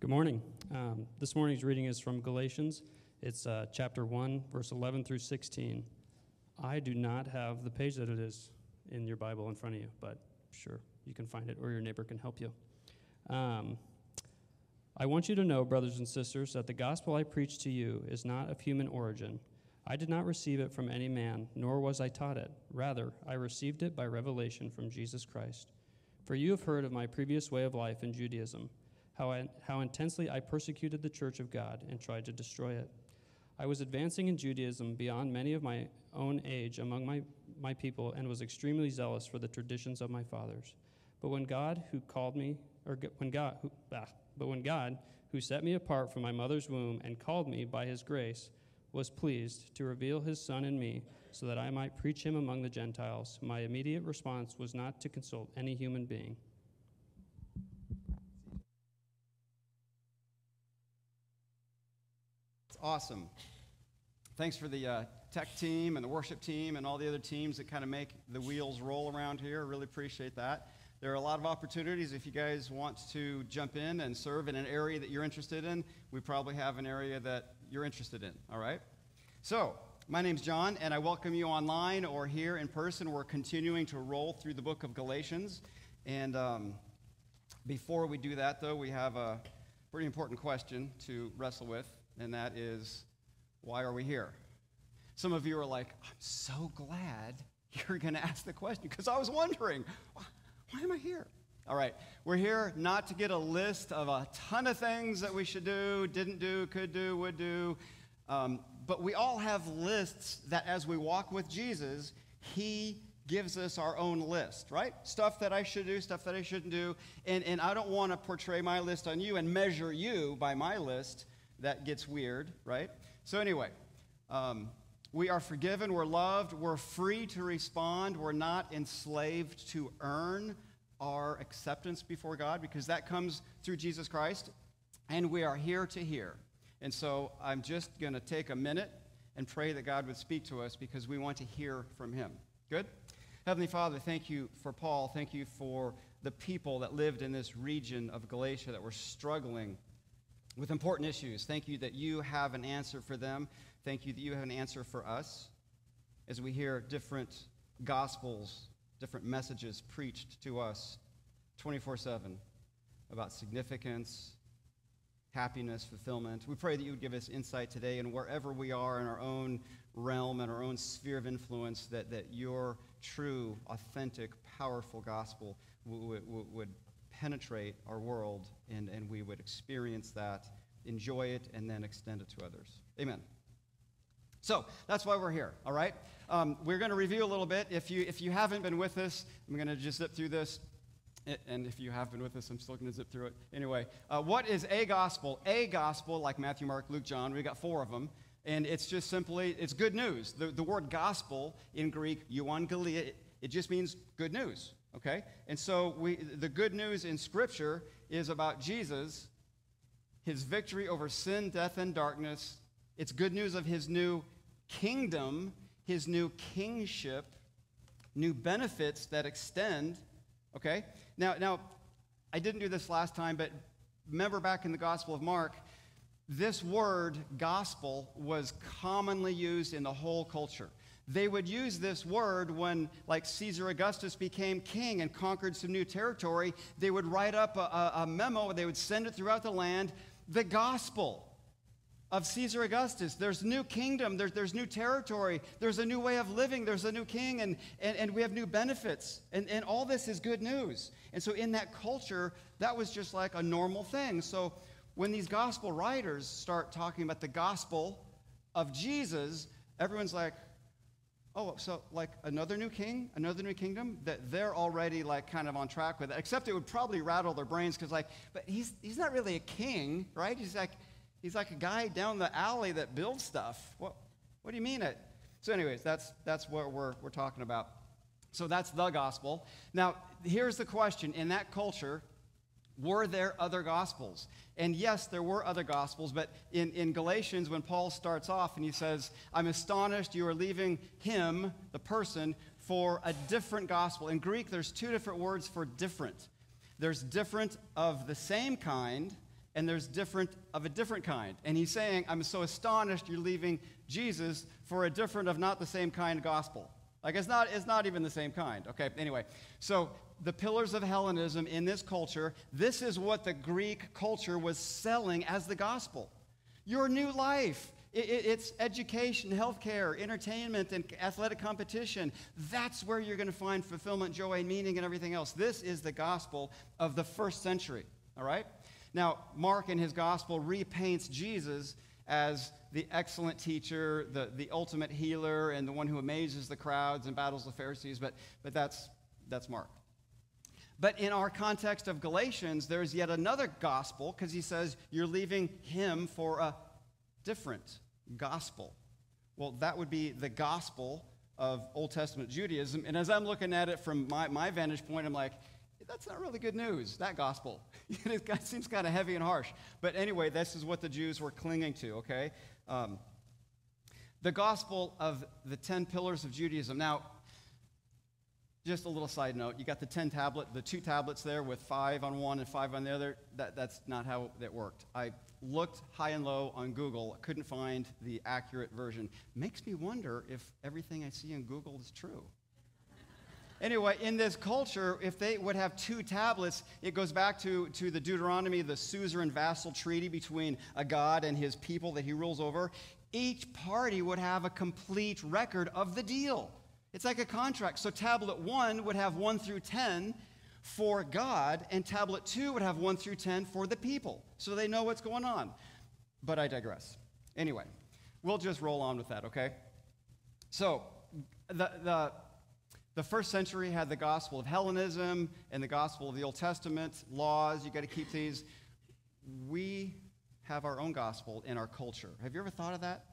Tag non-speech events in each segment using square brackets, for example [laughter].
Good morning. Um, this morning's reading is from Galatians. It's uh, chapter 1, verse 11 through 16. I do not have the page that it is in your Bible in front of you, but sure, you can find it or your neighbor can help you. Um, I want you to know, brothers and sisters, that the gospel I preach to you is not of human origin. I did not receive it from any man, nor was I taught it. Rather, I received it by revelation from Jesus Christ. For you have heard of my previous way of life in Judaism, how, I, how intensely I persecuted the church of God and tried to destroy it. I was advancing in Judaism beyond many of my own age among my, my people and was extremely zealous for the traditions of my fathers. But when God, who called me, or when God, who, ah, but when God, who set me apart from my mother's womb and called me by his grace, was pleased to reveal his Son in me so that I might preach him among the Gentiles, my immediate response was not to consult any human being. Awesome. Thanks for the uh, tech team and the worship team and all the other teams that kind of make the wheels roll around here. Really appreciate that. There are a lot of opportunities if you guys want to jump in and serve in an area that you're interested in. We probably have an area that you're interested in, all right? So, my name's John, and I welcome you online or here in person. We're continuing to roll through the book of Galatians. And um, before we do that, though, we have a pretty important question to wrestle with, and that is why are we here? Some of you are like, I'm so glad you're going [laughs] to ask the question because I was wondering, why am I here? All right, we're here not to get a list of a ton of things that we should do, didn't do, could do, would do. Um, but we all have lists that as we walk with Jesus, He gives us our own list, right? Stuff that I should do, stuff that I shouldn't do. And, and I don't want to portray my list on you and measure you by my list. That gets weird, right? So, anyway, um, we are forgiven, we're loved, we're free to respond, we're not enslaved to earn our acceptance before God because that comes through Jesus Christ, and we are here to hear. And so I'm just going to take a minute and pray that God would speak to us because we want to hear from Him. Good? Heavenly Father, thank you for Paul. Thank you for the people that lived in this region of Galatia that were struggling with important issues. Thank you that you have an answer for them. Thank you that you have an answer for us as we hear different gospels different messages preached to us 24 7 about significance, happiness, fulfillment. We pray that you would give us insight today, and wherever we are in our own realm and our own sphere of influence, that, that your true, authentic, powerful gospel would, would, would penetrate our world and, and we would experience that, enjoy it, and then extend it to others. Amen. So that's why we're here, all right? Um, we're going to review a little bit. If you, if you haven't been with us, I'm going to just zip through this. And if you have been with us, I'm still going to zip through it. Anyway, uh, what is a gospel? A gospel, like Matthew, Mark, Luke, John, we got four of them. And it's just simply, it's good news. The, the word gospel in Greek, euangelia, it, it just means good news, okay? And so we, the good news in Scripture is about Jesus, his victory over sin, death, and darkness, it's good news of his new kingdom, his new kingship, new benefits that extend. Okay? Now, now, I didn't do this last time, but remember back in the Gospel of Mark, this word gospel was commonly used in the whole culture. They would use this word when, like, Caesar Augustus became king and conquered some new territory. They would write up a, a, memo, they would send it throughout the land, the gospel of Caesar Augustus. There's new kingdom, there's, there's new territory, there's a new way of living, there's a new king, and, and, and we have new benefits. And, and all this is good news. And so, in that culture, that was just like a normal thing. So, when these gospel writers start talking about the gospel of Jesus, everyone's like, oh, so like another new king, another new kingdom, that they're already like kind of on track with it. Except it would probably rattle their brains because, like, but he's, he's not really a king, right? He's like, He's like a guy down the alley that builds stuff. What, what do you mean it? So, anyways, that's, that's what we're, we're talking about. So, that's the gospel. Now, here's the question in that culture, were there other gospels? And yes, there were other gospels, but in, in Galatians, when Paul starts off and he says, I'm astonished you are leaving him, the person, for a different gospel. In Greek, there's two different words for different. There's different of the same kind, and there's different of a different kind. And he's saying, I'm so astonished you're leaving Jesus for a different of not the same kind gospel. Like it's not, it's not even the same kind. Okay, anyway. So the pillars of Hellenism in this culture, this is what the Greek culture was selling as the gospel. Your new life. It, it, it's education, healthcare, entertainment, and athletic competition. That's where you're going to find fulfillment, joy, and meaning, and everything else. This is the gospel of the first century. All right? Now, Mark in his gospel repaints Jesus as the excellent teacher, the, the ultimate healer, and the one who amazes the crowds and battles the Pharisees, but, but that's, that's Mark. But in our context of Galatians, there's yet another gospel because he says you're leaving him for a different gospel. Well, that would be the gospel of Old Testament Judaism. And as I'm looking at it from my, my vantage point, I'm like, that's not really good news, that gospel. [laughs] it seems kind of heavy and harsh. But anyway, this is what the Jews were clinging to, okay? Um, the gospel of the 10 pillars of Judaism. Now, just a little side note you got the 10 tablet, the two tablets there with five on one and five on the other. That, that's not how that worked. I looked high and low on Google, couldn't find the accurate version. Makes me wonder if everything I see in Google is true. Anyway, in this culture, if they would have two tablets, it goes back to, to the Deuteronomy, the suzerain vassal treaty between a God and his people that he rules over. Each party would have a complete record of the deal. It's like a contract. So, tablet one would have one through 10 for God, and tablet two would have one through 10 for the people. So they know what's going on. But I digress. Anyway, we'll just roll on with that, okay? So, the, the the first century had the gospel of Hellenism and the gospel of the Old Testament, laws, you got to keep these. We have our own gospel in our culture. Have you ever thought of that?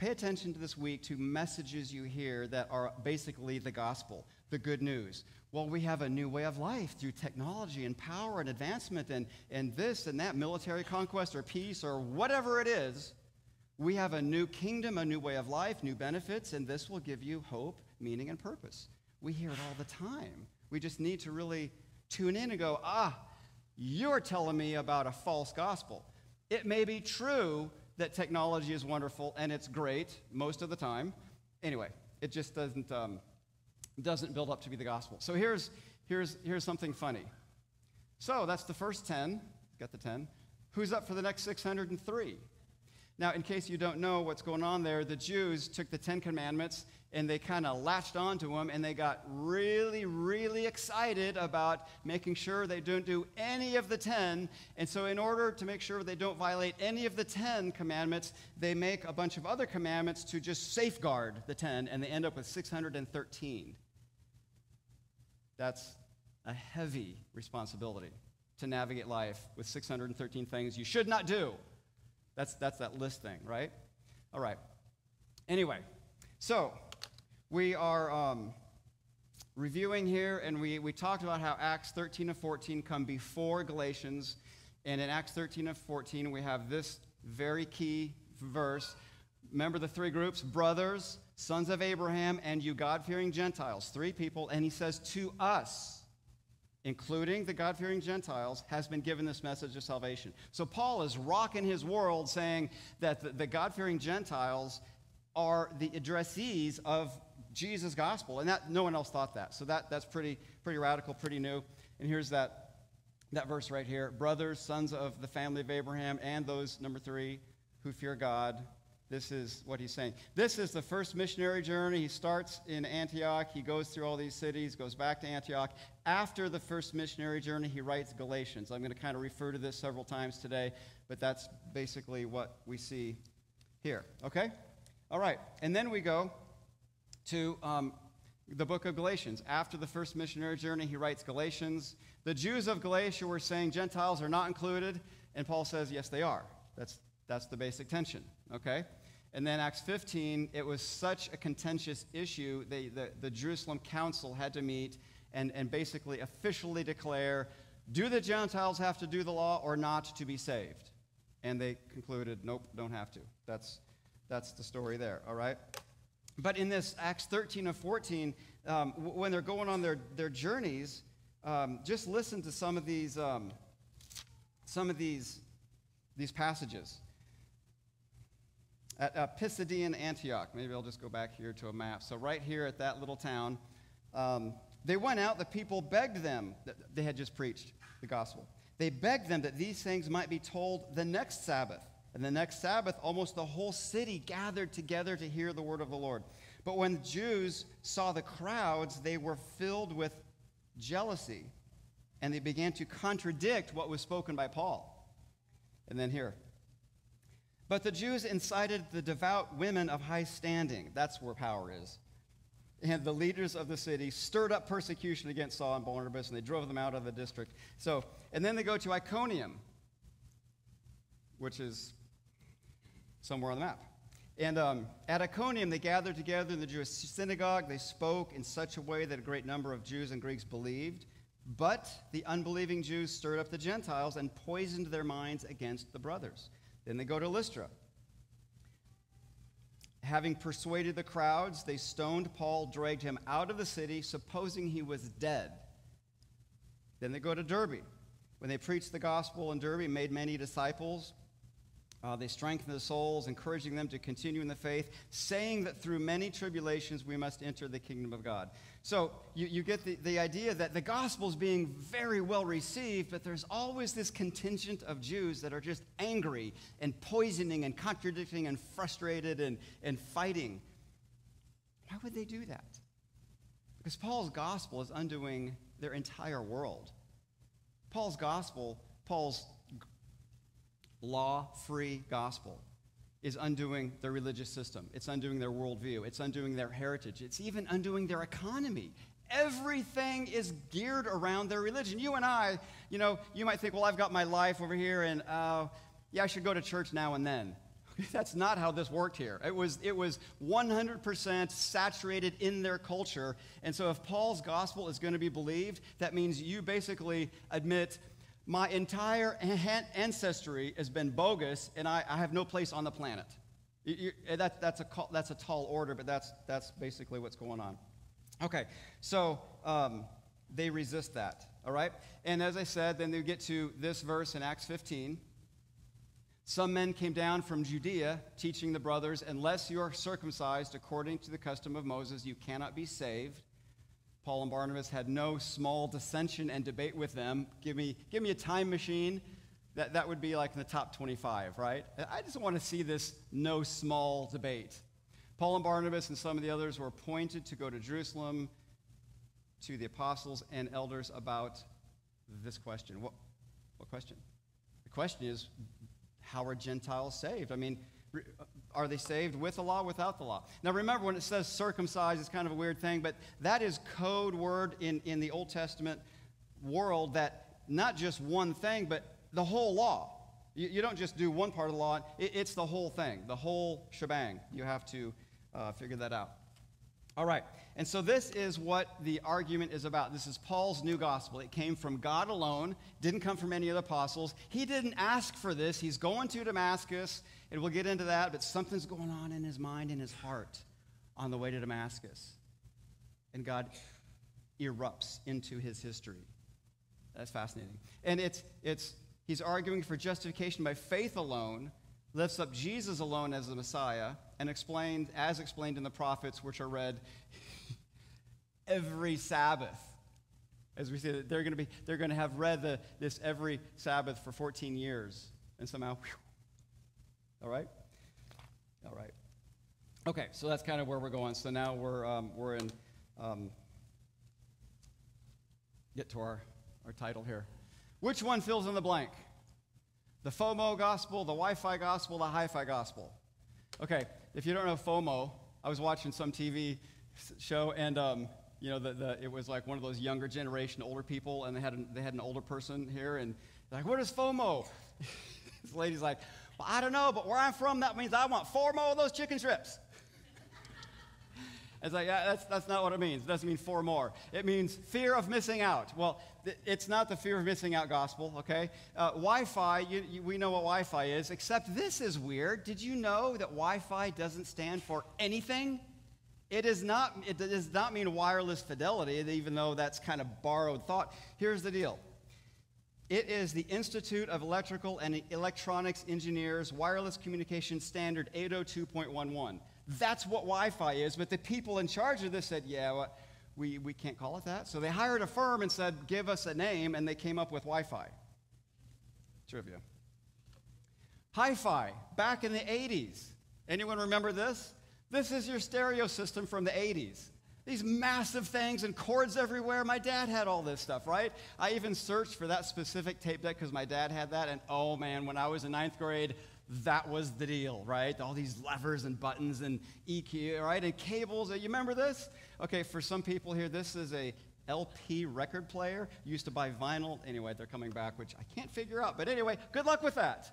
Pay attention to this week to messages you hear that are basically the gospel, the good news. Well, we have a new way of life through technology and power and advancement and, and this and that, military conquest or peace or whatever it is. We have a new kingdom, a new way of life, new benefits, and this will give you hope meaning and purpose. We hear it all the time. We just need to really tune in and go, ah, you're telling me about a false gospel. It may be true that technology is wonderful and it's great most of the time. Anyway, it just doesn't, um, doesn't build up to be the gospel. So here's, here's, here's something funny. So that's the first 10. Got the 10. Who's up for the next 603? Now, in case you don't know what's going on there, the Jews took the Ten Commandments and they kind of latched onto them and they got really, really excited about making sure they don't do any of the 10. And so, in order to make sure they don't violate any of the 10 commandments, they make a bunch of other commandments to just safeguard the 10, and they end up with 613. That's a heavy responsibility to navigate life with 613 things you should not do. That's, that's that list thing, right? All right. Anyway, so we are um, reviewing here, and we, we talked about how Acts 13 and 14 come before Galatians. And in Acts 13 and 14, we have this very key verse. Remember the three groups brothers, sons of Abraham, and you God fearing Gentiles. Three people. And he says, To us, including the God fearing Gentiles, has been given this message of salvation. So Paul is rocking his world saying that the, the God fearing Gentiles are the addressees of Jesus' gospel. And that no one else thought that. So that, that's pretty, pretty radical, pretty new. And here's that, that verse right here Brothers, sons of the family of Abraham, and those, number three, who fear God. This is what he's saying. This is the first missionary journey. He starts in Antioch. He goes through all these cities, goes back to Antioch. After the first missionary journey, he writes Galatians. I'm going to kind of refer to this several times today, but that's basically what we see here. Okay? All right. And then we go to um, the book of Galatians. After the first missionary journey, he writes Galatians. The Jews of Galatia were saying Gentiles are not included, and Paul says, yes, they are. That's, that's the basic tension, okay? And then Acts 15, it was such a contentious issue, they, the, the Jerusalem council had to meet and, and basically officially declare do the Gentiles have to do the law or not to be saved? And they concluded, nope, don't have to. That's, that's the story there, all right? But in this Acts 13 and 14, um, when they're going on their, their journeys, um, just listen to some of these, um, some of these, these passages. At uh, Pisidian Antioch, maybe I'll just go back here to a map. So, right here at that little town, um, they went out, the people begged them, that they had just preached the gospel. They begged them that these things might be told the next Sabbath. And the next Sabbath, almost the whole city gathered together to hear the word of the Lord. But when the Jews saw the crowds, they were filled with jealousy, and they began to contradict what was spoken by Paul. And then here. But the Jews incited the devout women of high standing. That's where power is. And the leaders of the city stirred up persecution against Saul and Barnabas, and they drove them out of the district. So, and then they go to Iconium, which is somewhere on the map. And um, at Iconium, they gathered together in the Jewish synagogue. They spoke in such a way that a great number of Jews and Greeks believed. But the unbelieving Jews stirred up the Gentiles and poisoned their minds against the brothers. Then they go to Lystra. Having persuaded the crowds, they stoned Paul, dragged him out of the city, supposing he was dead. Then they go to Derbe. When they preached the gospel in Derbe, made many disciples, uh, they strengthen the souls, encouraging them to continue in the faith, saying that through many tribulations we must enter the kingdom of God. So you, you get the, the idea that the gospel is being very well received, but there's always this contingent of Jews that are just angry and poisoning and contradicting and frustrated and, and fighting. Why would they do that? Because Paul's gospel is undoing their entire world. Paul's gospel, Paul's law free gospel is undoing their religious system. It's undoing their worldview. It's undoing their heritage. It's even undoing their economy. Everything is geared around their religion. You and I, you know, you might think, well, I've got my life over here and, uh, yeah, I should go to church now and then. [laughs] That's not how this worked here. It was, it was 100% saturated in their culture. And so, if Paul's gospel is going to be believed, that means you basically admit my entire ancestry has been bogus, and I, I have no place on the planet. You, that, that's, a, that's a tall order, but that's, that's basically what's going on. Okay, so um, they resist that, all right? And as I said, then they get to this verse in Acts 15. Some men came down from Judea, teaching the brothers, unless you are circumcised according to the custom of Moses, you cannot be saved. Paul and Barnabas had no small dissension and debate with them. Give me, give me a time machine. That, that would be like in the top 25, right? I just want to see this no small debate. Paul and Barnabas and some of the others were appointed to go to Jerusalem to the apostles and elders about this question. What, what question? The question is how are Gentiles saved? I mean, are they saved with the law, without the law? Now remember, when it says circumcised, it's kind of a weird thing, but that is code word in, in the Old Testament world that not just one thing, but the whole law. You, you don't just do one part of the law, it, it's the whole thing, the whole shebang. You have to uh, figure that out. All right, and so this is what the argument is about. This is Paul's new gospel. It came from God alone, didn't come from any of the apostles. He didn't ask for this. He's going to Damascus, and we'll get into that, but something's going on in his mind and his heart on the way to Damascus. And God erupts into his history. That's fascinating. And it's, it's, he's arguing for justification by faith alone, lifts up Jesus alone as the Messiah, and explained, as explained in the prophets, which are read [laughs] every Sabbath. As we say, they're going to be, they're going to have read the, this every Sabbath for 14 years, and somehow whew, all right? All right. Okay, so that's kind of where we're going. So now we're, um, we're in, um, get to our, our title here. Which one fills in the blank? The FOMO gospel, the Wi Fi gospel, the hi fi gospel. Okay, if you don't know FOMO, I was watching some TV show and um, you know, the, the, it was like one of those younger generation, older people, and they had, an, they had an older person here, and like, what is FOMO? [laughs] this lady's like, well, I don't know, but where I'm from, that means I want four more of those chicken strips. It's like, yeah, that's, that's not what it means. It doesn't mean four more. It means fear of missing out. Well, th- it's not the fear of missing out gospel, okay? Uh, wi Fi, we know what Wi Fi is, except this is weird. Did you know that Wi Fi doesn't stand for anything? It, is not, it does not mean wireless fidelity, even though that's kind of borrowed thought. Here's the deal It is the Institute of Electrical and Electronics Engineers Wireless Communication Standard 802.11. That's what Wi Fi is, but the people in charge of this said, yeah, well, we, we can't call it that. So they hired a firm and said, give us a name, and they came up with Wi Fi. Trivia. Hi Fi, back in the 80s. Anyone remember this? This is your stereo system from the 80s. These massive things and cords everywhere. My dad had all this stuff, right? I even searched for that specific tape deck because my dad had that. And oh man, when I was in ninth grade, that was the deal, right? All these levers and buttons and EQ, right? And cables. You remember this? Okay, for some people here, this is a LP record player. Used to buy vinyl. Anyway, they're coming back, which I can't figure out. But anyway, good luck with that.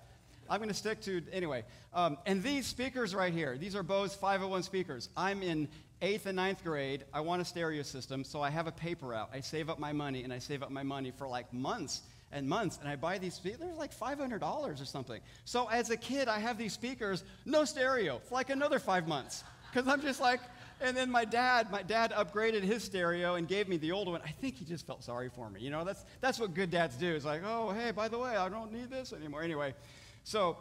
I'm going to stick to, anyway. Um, and these speakers right here, these are Bose 501 speakers. I'm in eighth and ninth grade. I want a stereo system, so I have a paper out. I save up my money, and I save up my money for like months and months. And I buy these speakers, they're like $500 or something. So as a kid, I have these speakers, no stereo, for like another five months. Because I'm just like, and then my dad, my dad upgraded his stereo and gave me the old one. I think he just felt sorry for me. You know, that's, that's what good dads do. It's like, oh, hey, by the way, I don't need this anymore. Anyway, so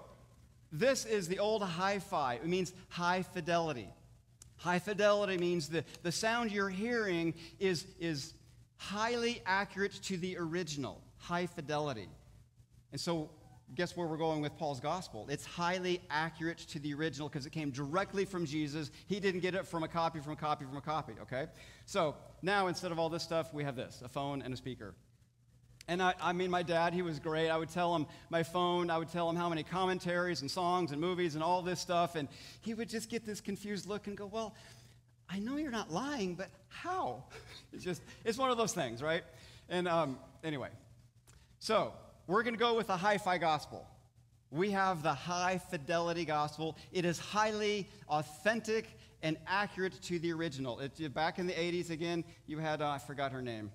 this is the old hi fi. It means high fidelity. High fidelity means the, the sound you're hearing is, is highly accurate to the original. High fidelity. And so, guess where we're going with Paul's gospel? It's highly accurate to the original because it came directly from Jesus. He didn't get it from a copy, from a copy, from a copy, okay? So, now instead of all this stuff, we have this a phone and a speaker. And I, I, mean, my dad, he was great. I would tell him my phone, I would tell him how many commentaries and songs and movies and all this stuff. And he would just get this confused look and go, Well, I know you're not lying, but how? [laughs] It's just, it's one of those things, right? And um, anyway, so we're going to go with a hi fi gospel. We have the high fidelity gospel. It is highly authentic and accurate to the original. It, back in the 80s, again, you had, uh, I forgot her name.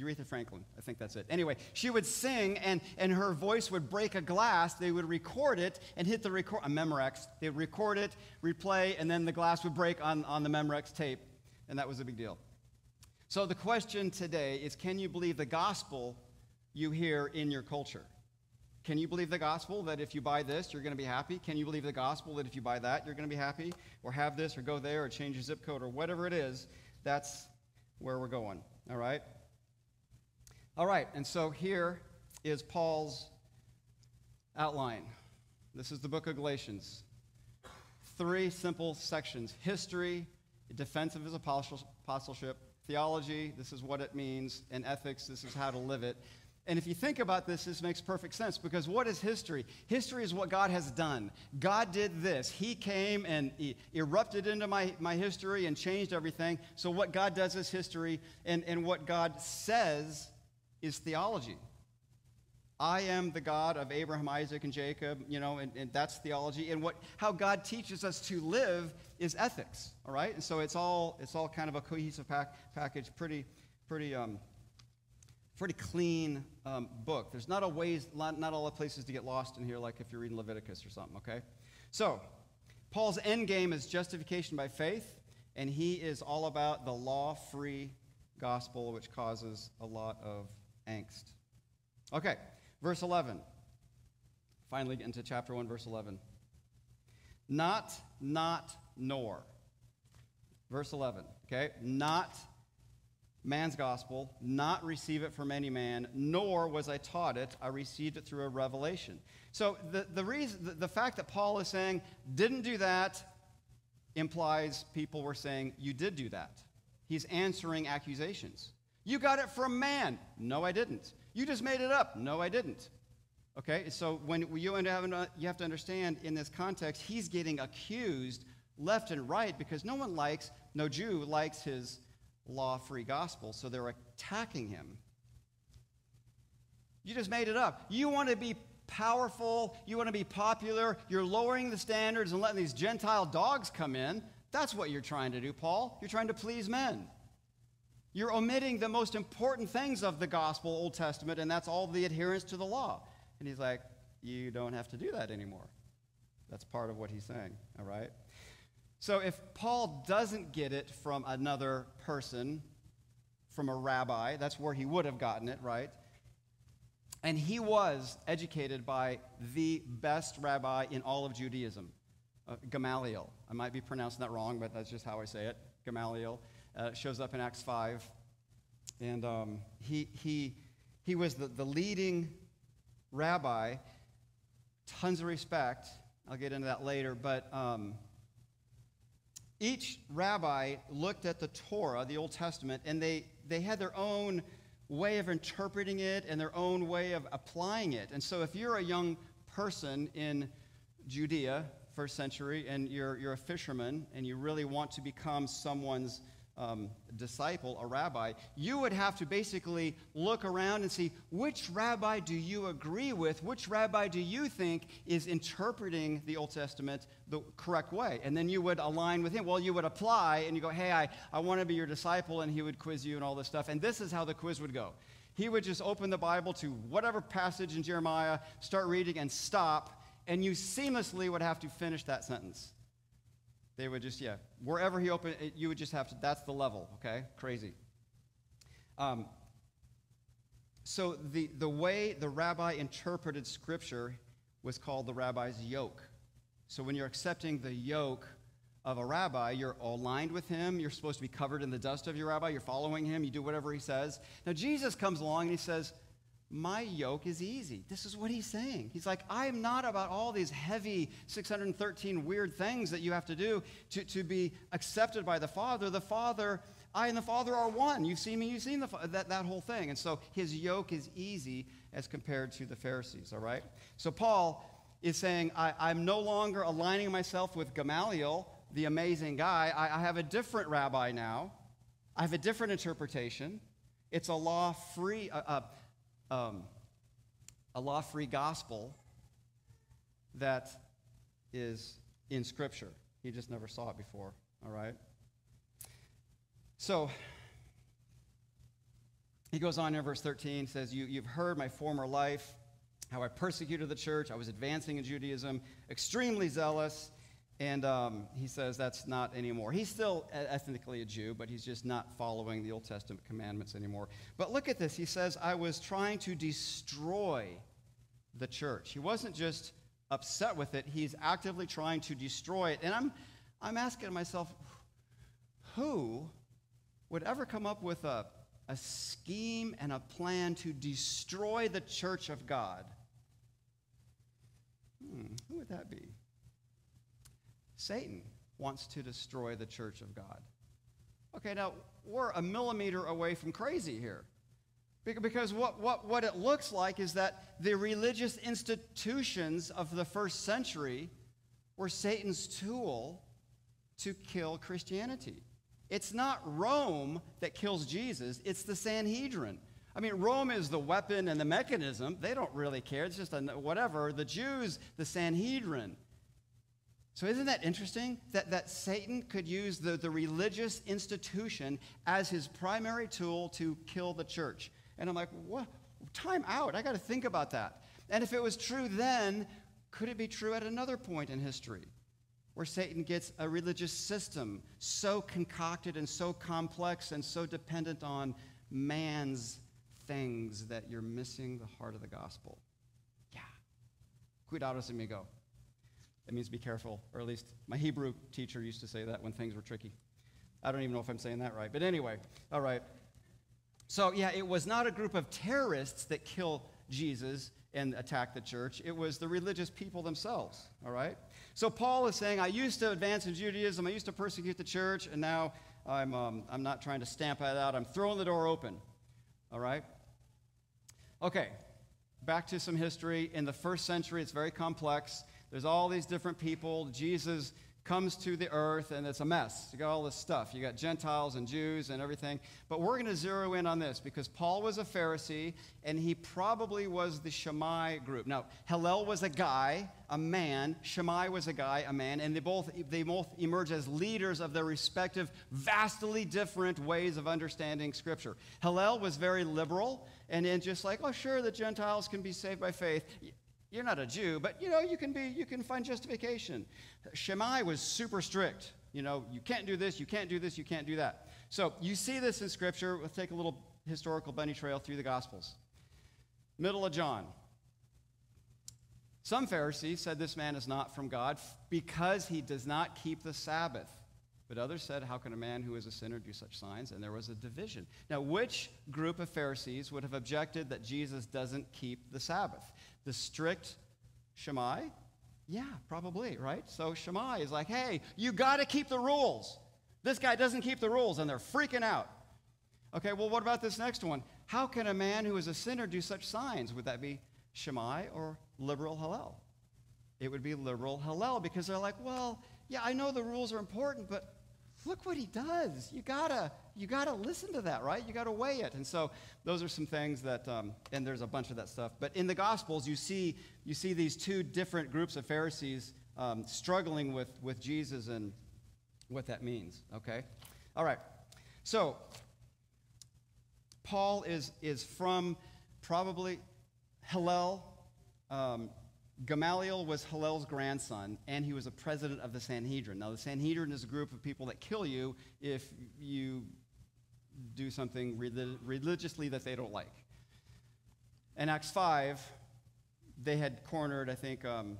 Aretha Franklin, I think that's it. Anyway, she would sing and, and her voice would break a glass. They would record it and hit the record, a Memorex. They would record it, replay, and then the glass would break on, on the Memorex tape. And that was a big deal. So the question today is can you believe the gospel you hear in your culture? Can you believe the gospel that if you buy this, you're going to be happy? Can you believe the gospel that if you buy that, you're going to be happy? Or have this, or go there, or change your zip code, or whatever it is? That's where we're going. All right? All right, and so here is Paul's outline. This is the book of Galatians. Three simple sections history, defense of his apostleship, theology, this is what it means, and ethics, this is how to live it. And if you think about this, this makes perfect sense because what is history? History is what God has done. God did this. He came and he erupted into my, my history and changed everything. So, what God does is history, and, and what God says is theology. I am the God of Abraham, Isaac, and Jacob, you know, and, and, that's theology. And what, how God teaches us to live is ethics, all right? And so it's all, it's all kind of a cohesive pack, package, pretty, pretty, um, pretty clean um, book. There's not a ways, not, not all the places to get lost in here, like if you're reading Leviticus or something, okay? So, Paul's end game is justification by faith, and he is all about the law-free gospel, which causes a lot of angst. Okay, verse 11. Finally, into chapter 1, verse 11. Not, not, nor. Verse 11, okay? Not man's gospel, not receive it from any man, nor was I taught it, I received it through a revelation. So the, the, reason, the, the fact that Paul is saying, didn't do that, implies people were saying, you did do that. He's answering accusations. You got it from man. No, I didn't. You just made it up. No, I didn't. Okay, so when you, you have to understand in this context, he's getting accused left and right because no one likes, no Jew likes his law free gospel, so they're attacking him. You just made it up. You want to be powerful, you want to be popular, you're lowering the standards and letting these Gentile dogs come in. That's what you're trying to do, Paul. You're trying to please men. You're omitting the most important things of the gospel, Old Testament, and that's all the adherence to the law. And he's like, You don't have to do that anymore. That's part of what he's saying, all right? So if Paul doesn't get it from another person, from a rabbi, that's where he would have gotten it, right? And he was educated by the best rabbi in all of Judaism, uh, Gamaliel. I might be pronouncing that wrong, but that's just how I say it. Gamaliel uh, shows up in Acts 5. And um, he, he, he was the, the leading rabbi, tons of respect. I'll get into that later. But um, each rabbi looked at the Torah, the Old Testament, and they, they had their own way of interpreting it and their own way of applying it. And so if you're a young person in Judea, first century, and you're, you're a fisherman and you really want to become someone's um, disciple, a rabbi, you would have to basically look around and see which rabbi do you agree with? Which rabbi do you think is interpreting the Old Testament the correct way? And then you would align with him. Well, you would apply and you go, hey, I, I want to be your disciple, and he would quiz you and all this stuff. And this is how the quiz would go. He would just open the Bible to whatever passage in Jeremiah, start reading, and stop, and you seamlessly would have to finish that sentence. They would just, yeah, wherever he opened, it, you would just have to, that's the level, okay? Crazy. Um, so the, the way the rabbi interpreted scripture was called the rabbi's yoke. So when you're accepting the yoke of a rabbi, you're aligned with him. You're supposed to be covered in the dust of your rabbi. You're following him. You do whatever he says. Now, Jesus comes along and he says, my yoke is easy. This is what he's saying. He's like, I am not about all these heavy 613 weird things that you have to do to, to be accepted by the Father. The Father, I and the Father are one. You've seen me, you've seen the, that, that whole thing. And so his yoke is easy as compared to the Pharisees, all right? So Paul is saying, I, am no longer aligning myself with Gamaliel, the amazing guy. I, I have a different rabbi now. I have a different interpretation. It's a law free. Uh, uh, um, a law free gospel that is in Scripture. He just never saw it before, all right? So, he goes on in verse 13, says, you, You've heard my former life, how I persecuted the church. I was advancing in Judaism, extremely zealous. And um, he says that's not anymore. He's still ethnically a Jew, but he's just not following the Old Testament commandments anymore. But look at this. He says, I was trying to destroy the church. He wasn't just upset with it, he's actively trying to destroy it. And I'm, I'm asking myself, who would ever come up with a, a scheme and a plan to destroy the church of God? Hmm, who would that be? Satan wants to destroy the church of God. Okay, now we're a millimeter away from crazy here. Because what, what, what it looks like is that the religious institutions of the first century were Satan's tool to kill Christianity. It's not Rome that kills Jesus, it's the Sanhedrin. I mean, Rome is the weapon and the mechanism. They don't really care. It's just a whatever. The Jews, the Sanhedrin. So, isn't that interesting that, that Satan could use the, the religious institution as his primary tool to kill the church? And I'm like, what? Time out. I got to think about that. And if it was true then, could it be true at another point in history where Satan gets a religious system so concocted and so complex and so dependent on man's things that you're missing the heart of the gospel? Yeah. Cuidados amigo. That means be careful, or at least my Hebrew teacher used to say that when things were tricky. I don't even know if I'm saying that right. But anyway, all right. So, yeah, it was not a group of terrorists that kill Jesus and attack the church. It was the religious people themselves, all right? So, Paul is saying, I used to advance in Judaism, I used to persecute the church, and now I'm, um, I'm not trying to stamp that out. I'm throwing the door open, all right? Okay, back to some history. In the first century, it's very complex. There's all these different people. Jesus comes to the earth and it's a mess. You got all this stuff. You got Gentiles and Jews and everything. But we're going to zero in on this because Paul was a Pharisee and he probably was the Shammai group. Now, Hillel was a guy, a man. Shammai was a guy, a man. And they both, they both emerge as leaders of their respective, vastly different ways of understanding Scripture. Hillel was very liberal and then just like, oh, sure, the Gentiles can be saved by faith you're not a Jew, but you know, you can be, you can find justification. Shammai was super strict. You know, you can't do this, you can't do this, you can't do that. So you see this in Scripture. Let's take a little historical bunny trail through the Gospels. middle of John. Some Pharisees said this man is not from God because he does not keep the Sabbath. But others said, How can a man who is a sinner do such signs? And there was a division. Now, which group of Pharisees would have objected that Jesus doesn't keep the Sabbath? The strict Shammai? Yeah, probably, right? So Shammai is like, Hey, you got to keep the rules. This guy doesn't keep the rules, and they're freaking out. Okay, well, what about this next one? How can a man who is a sinner do such signs? Would that be Shammai or liberal Hillel? It would be liberal Hillel because they're like, well, yeah, I know the rules are important, but look what he does. You gotta, you gotta listen to that, right? You gotta weigh it. And so those are some things that, um, and there's a bunch of that stuff. But in the Gospels, you see, you see these two different groups of Pharisees um, struggling with, with Jesus and what that means. Okay, all right. So Paul is is from probably Hillel. Um, Gamaliel was Hillel's grandson, and he was a president of the Sanhedrin. Now, the Sanhedrin is a group of people that kill you if you do something religiously that they don't like. In Acts 5, they had cornered, I think, um,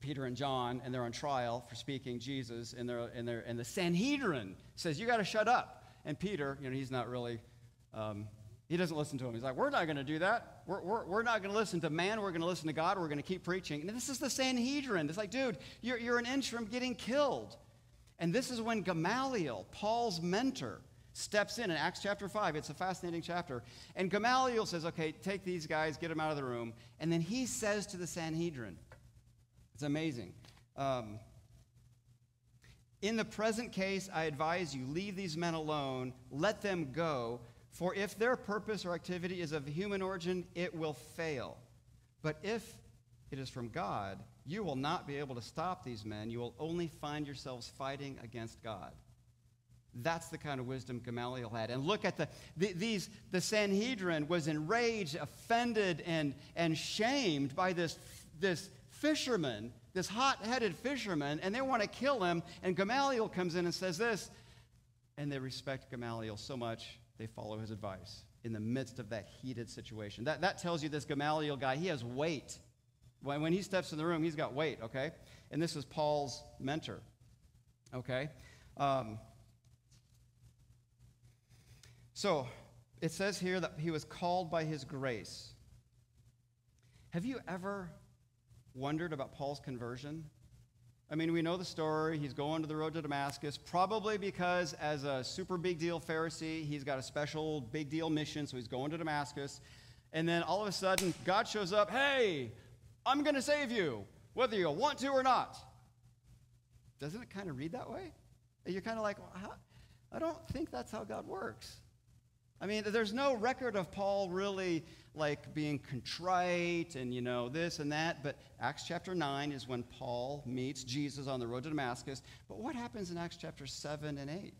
Peter and John, and they're on trial for speaking Jesus, and, they're, and, they're, and the Sanhedrin says, You got to shut up. And Peter, you know, he's not really um, he doesn't listen to him. He's like, We're not going to do that. We're, we're, we're not going to listen to man. We're going to listen to God. We're going to keep preaching. And this is the Sanhedrin. It's like, dude, you're, you're an interim getting killed. And this is when Gamaliel, Paul's mentor, steps in in Acts chapter 5. It's a fascinating chapter. And Gamaliel says, Okay, take these guys, get them out of the room. And then he says to the Sanhedrin, It's amazing. Um, in the present case, I advise you leave these men alone, let them go for if their purpose or activity is of human origin, it will fail. But if it is from God, you will not be able to stop these men. You will only find yourselves fighting against God. That's the kind of wisdom Gamaliel had. And look at the, the, these, the Sanhedrin was enraged, offended, and, and shamed by this, this fisherman, this hot headed fisherman, and they want to kill him. And Gamaliel comes in and says this, and they respect Gamaliel so much they follow his advice in the midst of that heated situation. That, that tells you this Gamaliel guy, he has weight. When, when he steps in the room, he's got weight, okay? And this is Paul's mentor, okay? Um, so it says here that he was called by his grace. Have you ever wondered about Paul's conversion? I mean, we know the story. He's going to the road to Damascus, probably because, as a super big deal Pharisee, he's got a special big deal mission, so he's going to Damascus. And then all of a sudden, God shows up Hey, I'm going to save you, whether you want to or not. Doesn't it kind of read that way? You're kind of like, well, I don't think that's how God works. I mean, there's no record of Paul really like being contrite and, you know, this and that. But Acts chapter 9 is when Paul meets Jesus on the road to Damascus. But what happens in Acts chapter 7 and 8?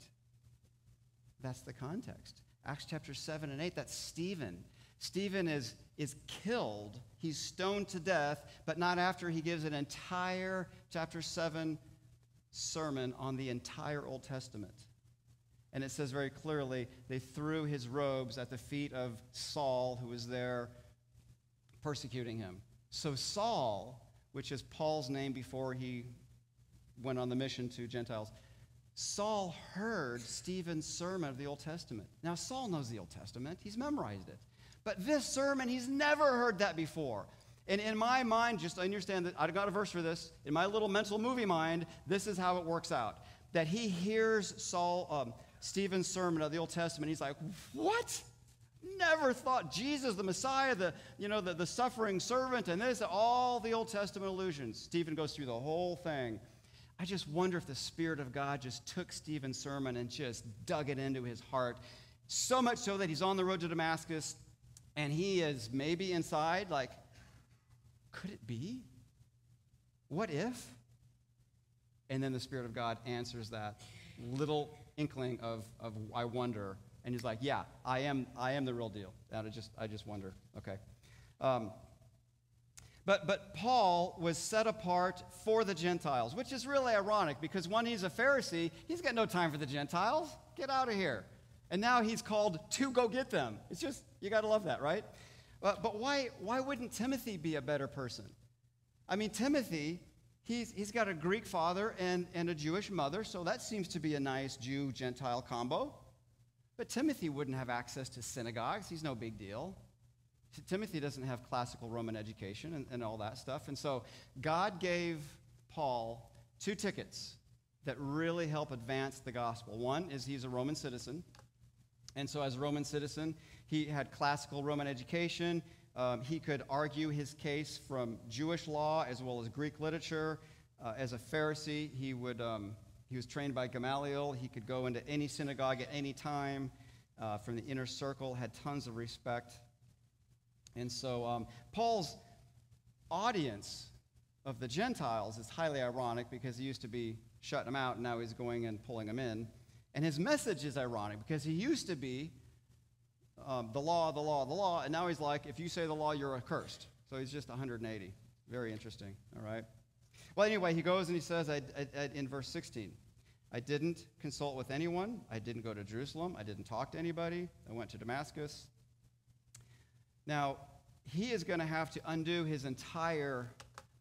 That's the context. Acts chapter 7 and 8, that's Stephen. Stephen is, is killed. He's stoned to death, but not after he gives an entire chapter 7 sermon on the entire Old Testament. And it says very clearly, they threw his robes at the feet of Saul, who was there persecuting him. So, Saul, which is Paul's name before he went on the mission to Gentiles, Saul heard Stephen's sermon of the Old Testament. Now, Saul knows the Old Testament, he's memorized it. But this sermon, he's never heard that before. And in my mind, just understand that I've got a verse for this. In my little mental movie mind, this is how it works out. That he hears Saul, um, Stephen's sermon of the Old Testament, he's like, What? Never thought Jesus, the Messiah, the, you know, the, the suffering servant, and this, all the Old Testament allusions. Stephen goes through the whole thing. I just wonder if the Spirit of God just took Stephen's sermon and just dug it into his heart. So much so that he's on the road to Damascus and he is maybe inside, like, could it be? What if? And then the Spirit of God answers that little inkling of, of I wonder. And he's like, yeah, I am, I am the real deal. And I just, I just wonder. Okay. Um, but, but Paul was set apart for the Gentiles, which is really ironic because when he's a Pharisee, he's got no time for the Gentiles. Get out of here. And now he's called to go get them. It's just, you got to love that, right? Uh, but why, why wouldn't Timothy be a better person? I mean, Timothy, he's, he's got a Greek father and, and a Jewish mother, so that seems to be a nice Jew Gentile combo. But Timothy wouldn't have access to synagogues. He's no big deal. Timothy doesn't have classical Roman education and, and all that stuff. And so God gave Paul two tickets that really help advance the gospel. One is he's a Roman citizen. And so, as a Roman citizen, he had classical Roman education. Um, he could argue his case from Jewish law as well as Greek literature. Uh, as a Pharisee, he, would, um, he was trained by Gamaliel. He could go into any synagogue at any time uh, from the inner circle, had tons of respect. And so, um, Paul's audience of the Gentiles is highly ironic because he used to be shutting them out and now he's going and pulling them in. And his message is ironic because he used to be um, the law, the law, the law, and now he's like, if you say the law, you're accursed. So he's just 180. Very interesting, all right? Well, anyway, he goes and he says I, I, I, in verse 16, I didn't consult with anyone. I didn't go to Jerusalem. I didn't talk to anybody. I went to Damascus. Now, he is going to have to undo his entire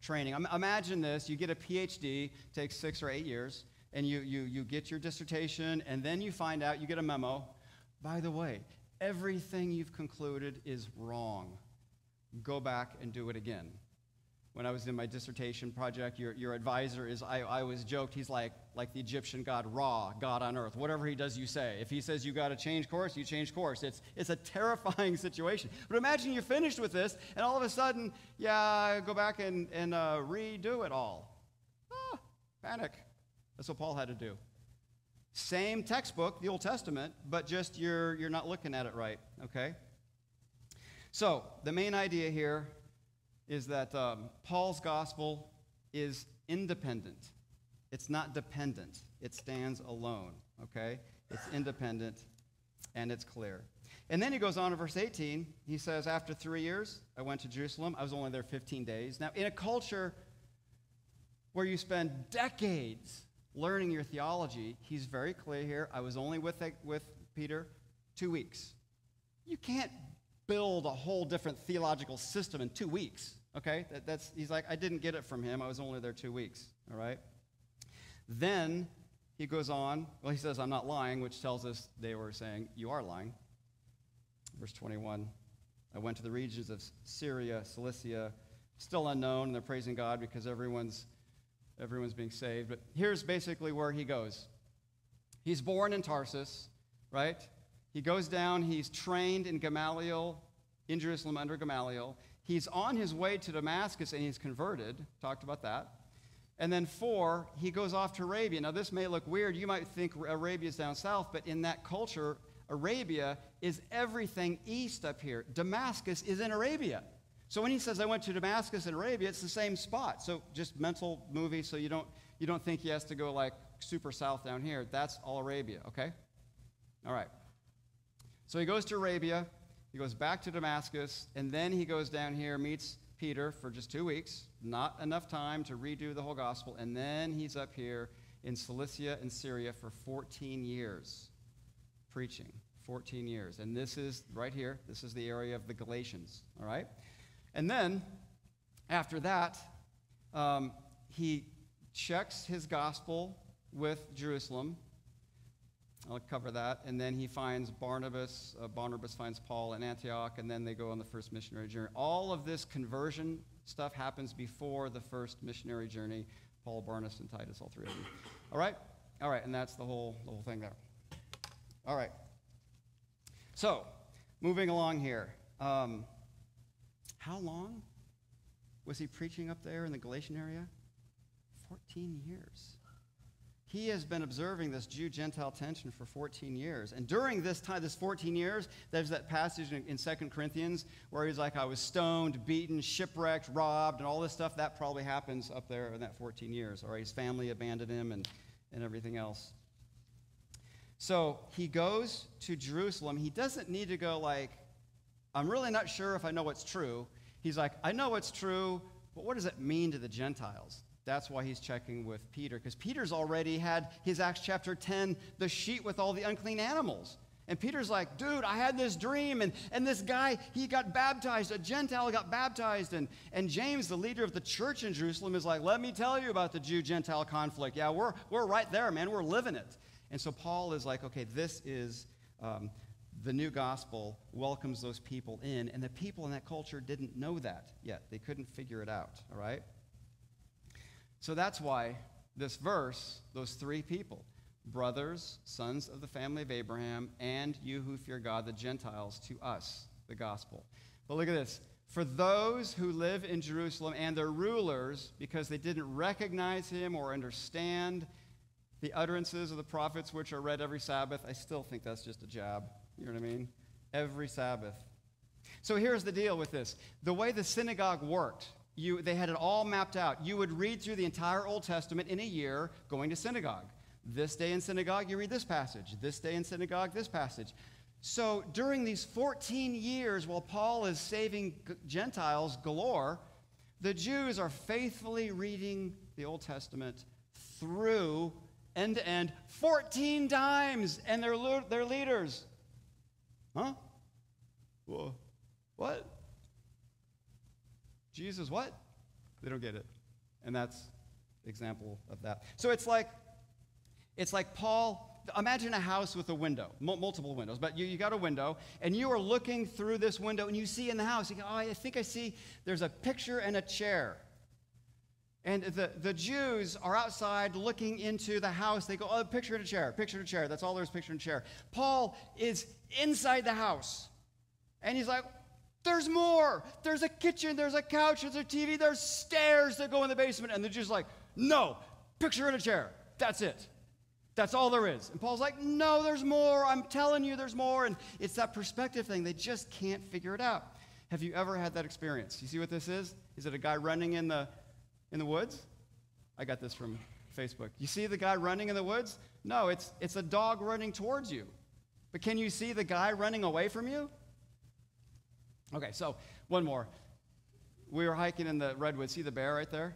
training. Imagine this you get a PhD, takes six or eight years, and you, you, you get your dissertation, and then you find out, you get a memo. By the way, everything you've concluded is wrong. Go back and do it again when I was in my dissertation project, your, your advisor is, I, I always joked, he's like, like the Egyptian god Ra, God on earth. Whatever he does, you say. If he says you got to change course, you change course. It's, it's a terrifying [laughs] situation. But imagine you're finished with this, and all of a sudden, yeah, go back and, and uh, redo it all. Ah, panic. That's what Paul had to do. Same textbook, the Old Testament, but just you're, you're not looking at it right, okay? So, the main idea here is that um, Paul's gospel is independent. It's not dependent. It stands alone, okay? It's independent and it's clear. And then he goes on to verse 18. He says, After three years, I went to Jerusalem. I was only there 15 days. Now, in a culture where you spend decades learning your theology, he's very clear here. I was only with, with Peter two weeks. You can't build a whole different theological system in two weeks. Okay? That, that's, he's like, I didn't get it from him. I was only there two weeks. All right? Then he goes on. Well, he says, I'm not lying, which tells us they were saying, You are lying. Verse 21 I went to the regions of Syria, Cilicia, still unknown, and they're praising God because everyone's, everyone's being saved. But here's basically where he goes. He's born in Tarsus, right? He goes down, he's trained in Gamaliel, in Jerusalem under Gamaliel. He's on his way to Damascus and he's converted. Talked about that. And then four, he goes off to Arabia. Now, this may look weird. You might think Arabia is down south, but in that culture, Arabia is everything east up here. Damascus is in Arabia. So when he says, I went to Damascus in Arabia, it's the same spot. So just mental movie so you don't, you don't think he has to go like super south down here. That's all Arabia, okay? All right. So he goes to Arabia. He goes back to Damascus, and then he goes down here, meets Peter for just two weeks, not enough time to redo the whole gospel, and then he's up here in Cilicia and Syria for 14 years preaching. 14 years. And this is right here, this is the area of the Galatians, all right? And then, after that, um, he checks his gospel with Jerusalem I'll cover that. And then he finds Barnabas. Uh, Barnabas finds Paul in Antioch, and then they go on the first missionary journey. All of this conversion stuff happens before the first missionary journey. Paul, Barnabas, and Titus, all three of them. All right? All right, and that's the whole, the whole thing there. All right. So, moving along here. Um, how long was he preaching up there in the Galatian area? 14 years. He has been observing this Jew Gentile tension for 14 years. And during this time, this 14 years, there's that passage in, in 2 Corinthians where he's like, I was stoned, beaten, shipwrecked, robbed, and all this stuff. That probably happens up there in that 14 years. Or his family abandoned him and, and everything else. So he goes to Jerusalem. He doesn't need to go like, I'm really not sure if I know what's true. He's like, I know what's true, but what does it mean to the Gentiles? That's why he's checking with Peter, because Peter's already had his Acts chapter 10, the sheet with all the unclean animals. And Peter's like, dude, I had this dream, and, and this guy, he got baptized. A Gentile got baptized. And, and James, the leader of the church in Jerusalem, is like, let me tell you about the Jew Gentile conflict. Yeah, we're, we're right there, man. We're living it. And so Paul is like, okay, this is um, the new gospel, welcomes those people in. And the people in that culture didn't know that yet, they couldn't figure it out, all right? So that's why this verse, those three people, brothers, sons of the family of Abraham, and you who fear God, the Gentiles, to us, the gospel. But look at this. For those who live in Jerusalem and their rulers, because they didn't recognize him or understand the utterances of the prophets which are read every Sabbath, I still think that's just a jab. You know what I mean? Every Sabbath. So here's the deal with this the way the synagogue worked, you, they had it all mapped out. You would read through the entire Old Testament in a year going to synagogue. This day in synagogue, you read this passage. This day in synagogue, this passage. So during these 14 years, while Paul is saving Gentiles galore, the Jews are faithfully reading the Old Testament through end to end 14 times, and their, their leaders. Huh? Whoa. What? Jesus, what? They don't get it. And that's example of that. So it's like it's like Paul, imagine a house with a window, multiple windows, but you, you got a window, and you are looking through this window, and you see in the house, you go, oh, I think I see there's a picture and a chair. And the, the Jews are outside looking into the house. They go, oh, picture in a chair, picture in a chair. That's all there's, picture in a chair. Paul is inside the house. And he's like, there's more. There's a kitchen, there's a couch, there's a TV, there's stairs that go in the basement. And the Jews like, no, picture in a chair. That's it. That's all there is. And Paul's like, no, there's more. I'm telling you there's more. And it's that perspective thing. They just can't figure it out. Have you ever had that experience? You see what this is? Is it a guy running in the, in the woods? I got this from Facebook. You see the guy running in the woods? No, it's, it's a dog running towards you. But can you see the guy running away from you? Okay, so one more. We were hiking in the redwoods. See the bear right there?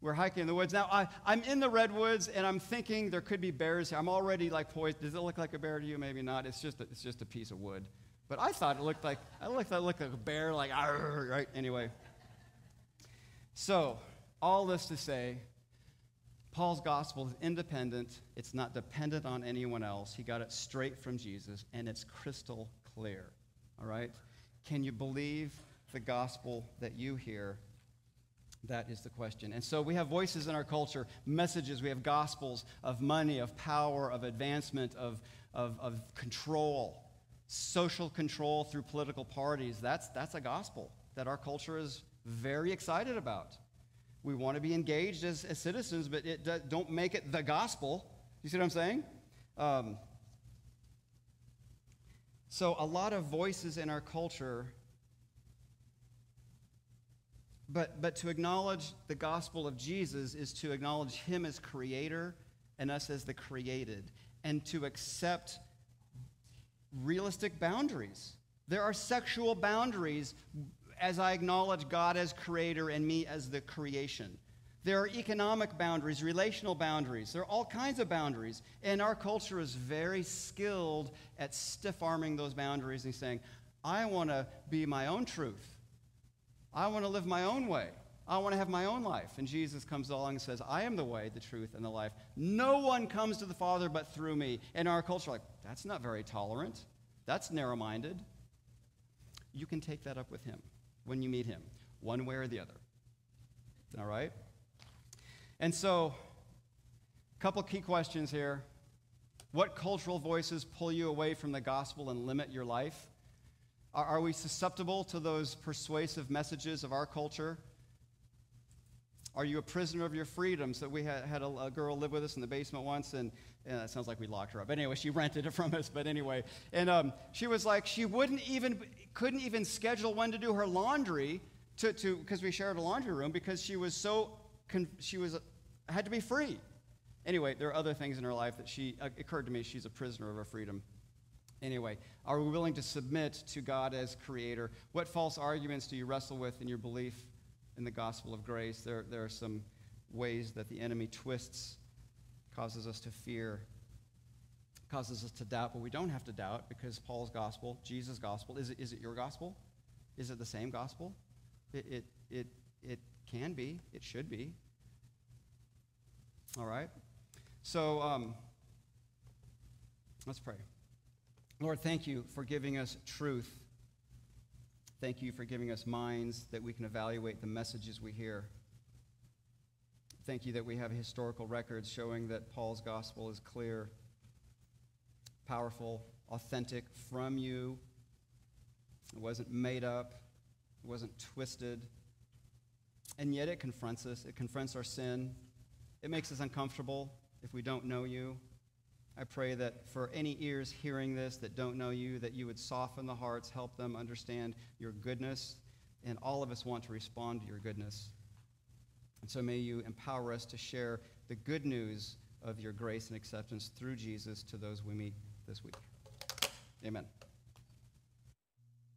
We're hiking in the woods. Now, I, I'm in the redwoods and I'm thinking there could be bears here. I'm already like poised. Does it look like a bear to you? Maybe not. It's just a, it's just a piece of wood. But I thought it looked like, I looked, it looked like a bear, like, right? Anyway. So, all this to say, Paul's gospel is independent. It's not dependent on anyone else. He got it straight from Jesus, and it's crystal clear. All right? Can you believe the gospel that you hear that is the question. And so we have voices in our culture, messages, we have gospels of money, of power, of advancement, of, of, of control, social control through political parties. That's, that's a gospel that our culture is very excited about. We want to be engaged as, as citizens, but it, don't make it the gospel. You see what I'm saying? Um, so, a lot of voices in our culture but, but to acknowledge the gospel of Jesus is to acknowledge him as creator and us as the created, and to accept realistic boundaries. There are sexual boundaries as I acknowledge God as creator and me as the creation. There are economic boundaries, relational boundaries. There are all kinds of boundaries. And our culture is very skilled at stiff arming those boundaries and saying, I want to be my own truth. I want to live my own way. I want to have my own life. And Jesus comes along and says, I am the way, the truth, and the life. No one comes to the Father but through me. And our culture, like, that's not very tolerant. That's narrow minded. You can take that up with him when you meet him, one way or the other. All right? And so, a couple key questions here. What cultural voices pull you away from the gospel and limit your life? Are, are we susceptible to those persuasive messages of our culture? Are you a prisoner of your freedoms? That we had, had a, a, girl live with us in the basement once, and, and it sounds like we locked her up. But Anyway, she [laughs] rented it from us, but anyway. And um, she was like, she wouldn't even, couldn't even schedule when to do her laundry to, to, because we shared a laundry room because she was so, she was, had to be free. Anyway, there are other things in her life that she, uh, occurred to me, she's a prisoner of her freedom. Anyway, are we willing to submit to God as creator? What false arguments do you wrestle with in your belief in the gospel of grace? There, there are some ways that the enemy twists, causes us to fear. causes us to doubt, but we don't have to doubt because Paul's gospel, Jesus' gospel, is it, is it your gospel? Is it the same gospel? It, it, it, it can be, it should be. All right? So um, let's pray. Lord, thank you for giving us truth. Thank you for giving us minds that we can evaluate the messages we hear. Thank you that we have historical records showing that Paul's gospel is clear, powerful, authentic from you. It wasn't made up, it wasn't twisted. And yet it confronts us. It confronts our sin. It makes us uncomfortable if we don't know you. I pray that for any ears hearing this that don't know you, that you would soften the hearts, help them understand your goodness, and all of us want to respond to your goodness. And so may you empower us to share the good news of your grace and acceptance through Jesus to those we meet this week. Amen.